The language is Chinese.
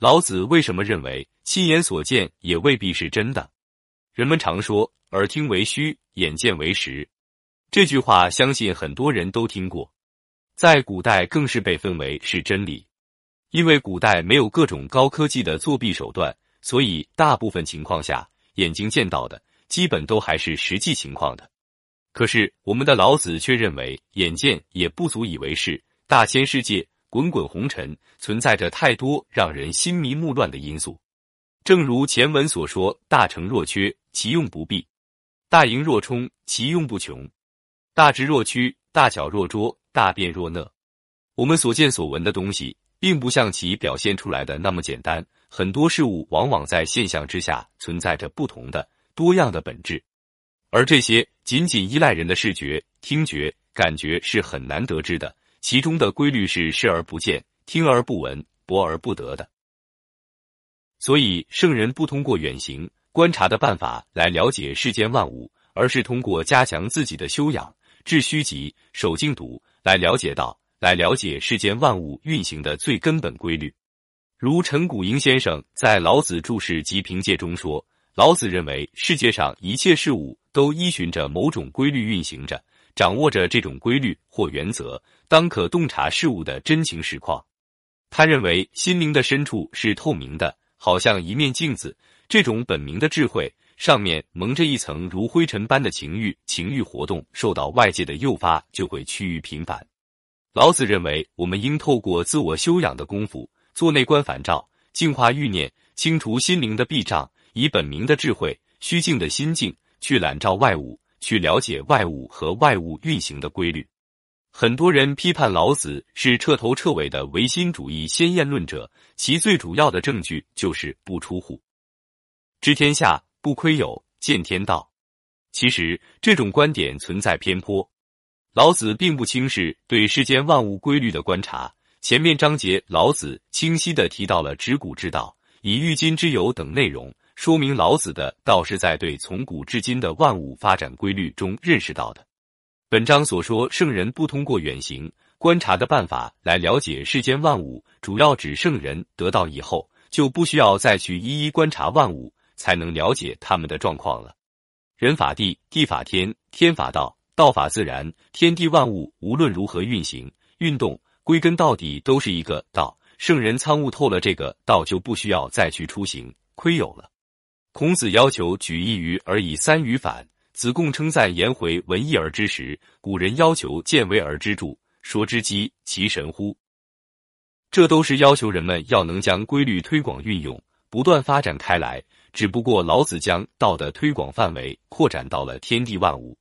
老子为什么认为亲眼所见也未必是真的？人们常说“耳听为虚，眼见为实”，这句话相信很多人都听过，在古代更是被分为是真理。因为古代没有各种高科技的作弊手段，所以大部分情况下，眼睛见到的基本都还是实际情况的。可是我们的老子却认为，眼见也不足以为是。大千世界，滚滚红尘，存在着太多让人心迷目乱的因素。正如前文所说：“大成若缺，其用不弊；大盈若冲，其用不穷；大直若屈，大巧若拙，大辩若讷。”我们所见所闻的东西，并不像其表现出来的那么简单。很多事物往往在现象之下存在着不同的、多样的本质，而这些仅仅依赖人的视觉、听觉、感觉是很难得知的。其中的规律是视而不见、听而不闻、博而不得的。所以，圣人不通过远行观察的办法来了解世间万物，而是通过加强自己的修养、治虚极、守静笃，来了解到、来了解世间万物运行的最根本规律。如陈谷英先生在《老子注释及凭借》中说：“老子认为，世界上一切事物都依循着某种规律运行着，掌握着这种规律或原则，当可洞察事物的真情实况。”他认为，心灵的深处是透明的。好像一面镜子，这种本明的智慧上面蒙着一层如灰尘般的情欲，情欲活动受到外界的诱发就会趋于频繁。老子认为，我们应透过自我修养的功夫，做内观反照，净化欲念，清除心灵的壁障，以本明的智慧、虚静的心境去揽照外物，去了解外物和外物运行的规律。很多人批判老子是彻头彻尾的唯心主义先验论者，其最主要的证据就是不出户，知天下不窥有，见天道。其实这种观点存在偏颇，老子并不轻视对世间万物规律的观察。前面章节，老子清晰的提到了执古之道，以喻今之有等内容，说明老子的道是在对从古至今的万物发展规律中认识到的。本章所说，圣人不通过远行观察的办法来了解世间万物，主要指圣人得道以后，就不需要再去一一观察万物，才能了解他们的状况了。人法地，地法天，天法道，道法自然。天地万物无论如何运行运动，归根到底都是一个道。圣人参悟透了这个道，就不需要再去出行窥有了。孔子要求举一隅而以三隅反。子贡称赞颜回闻一而知时，古人要求见微而知著，说之机其神乎？这都是要求人们要能将规律推广运用，不断发展开来。只不过老子将道的推广范围扩展到了天地万物。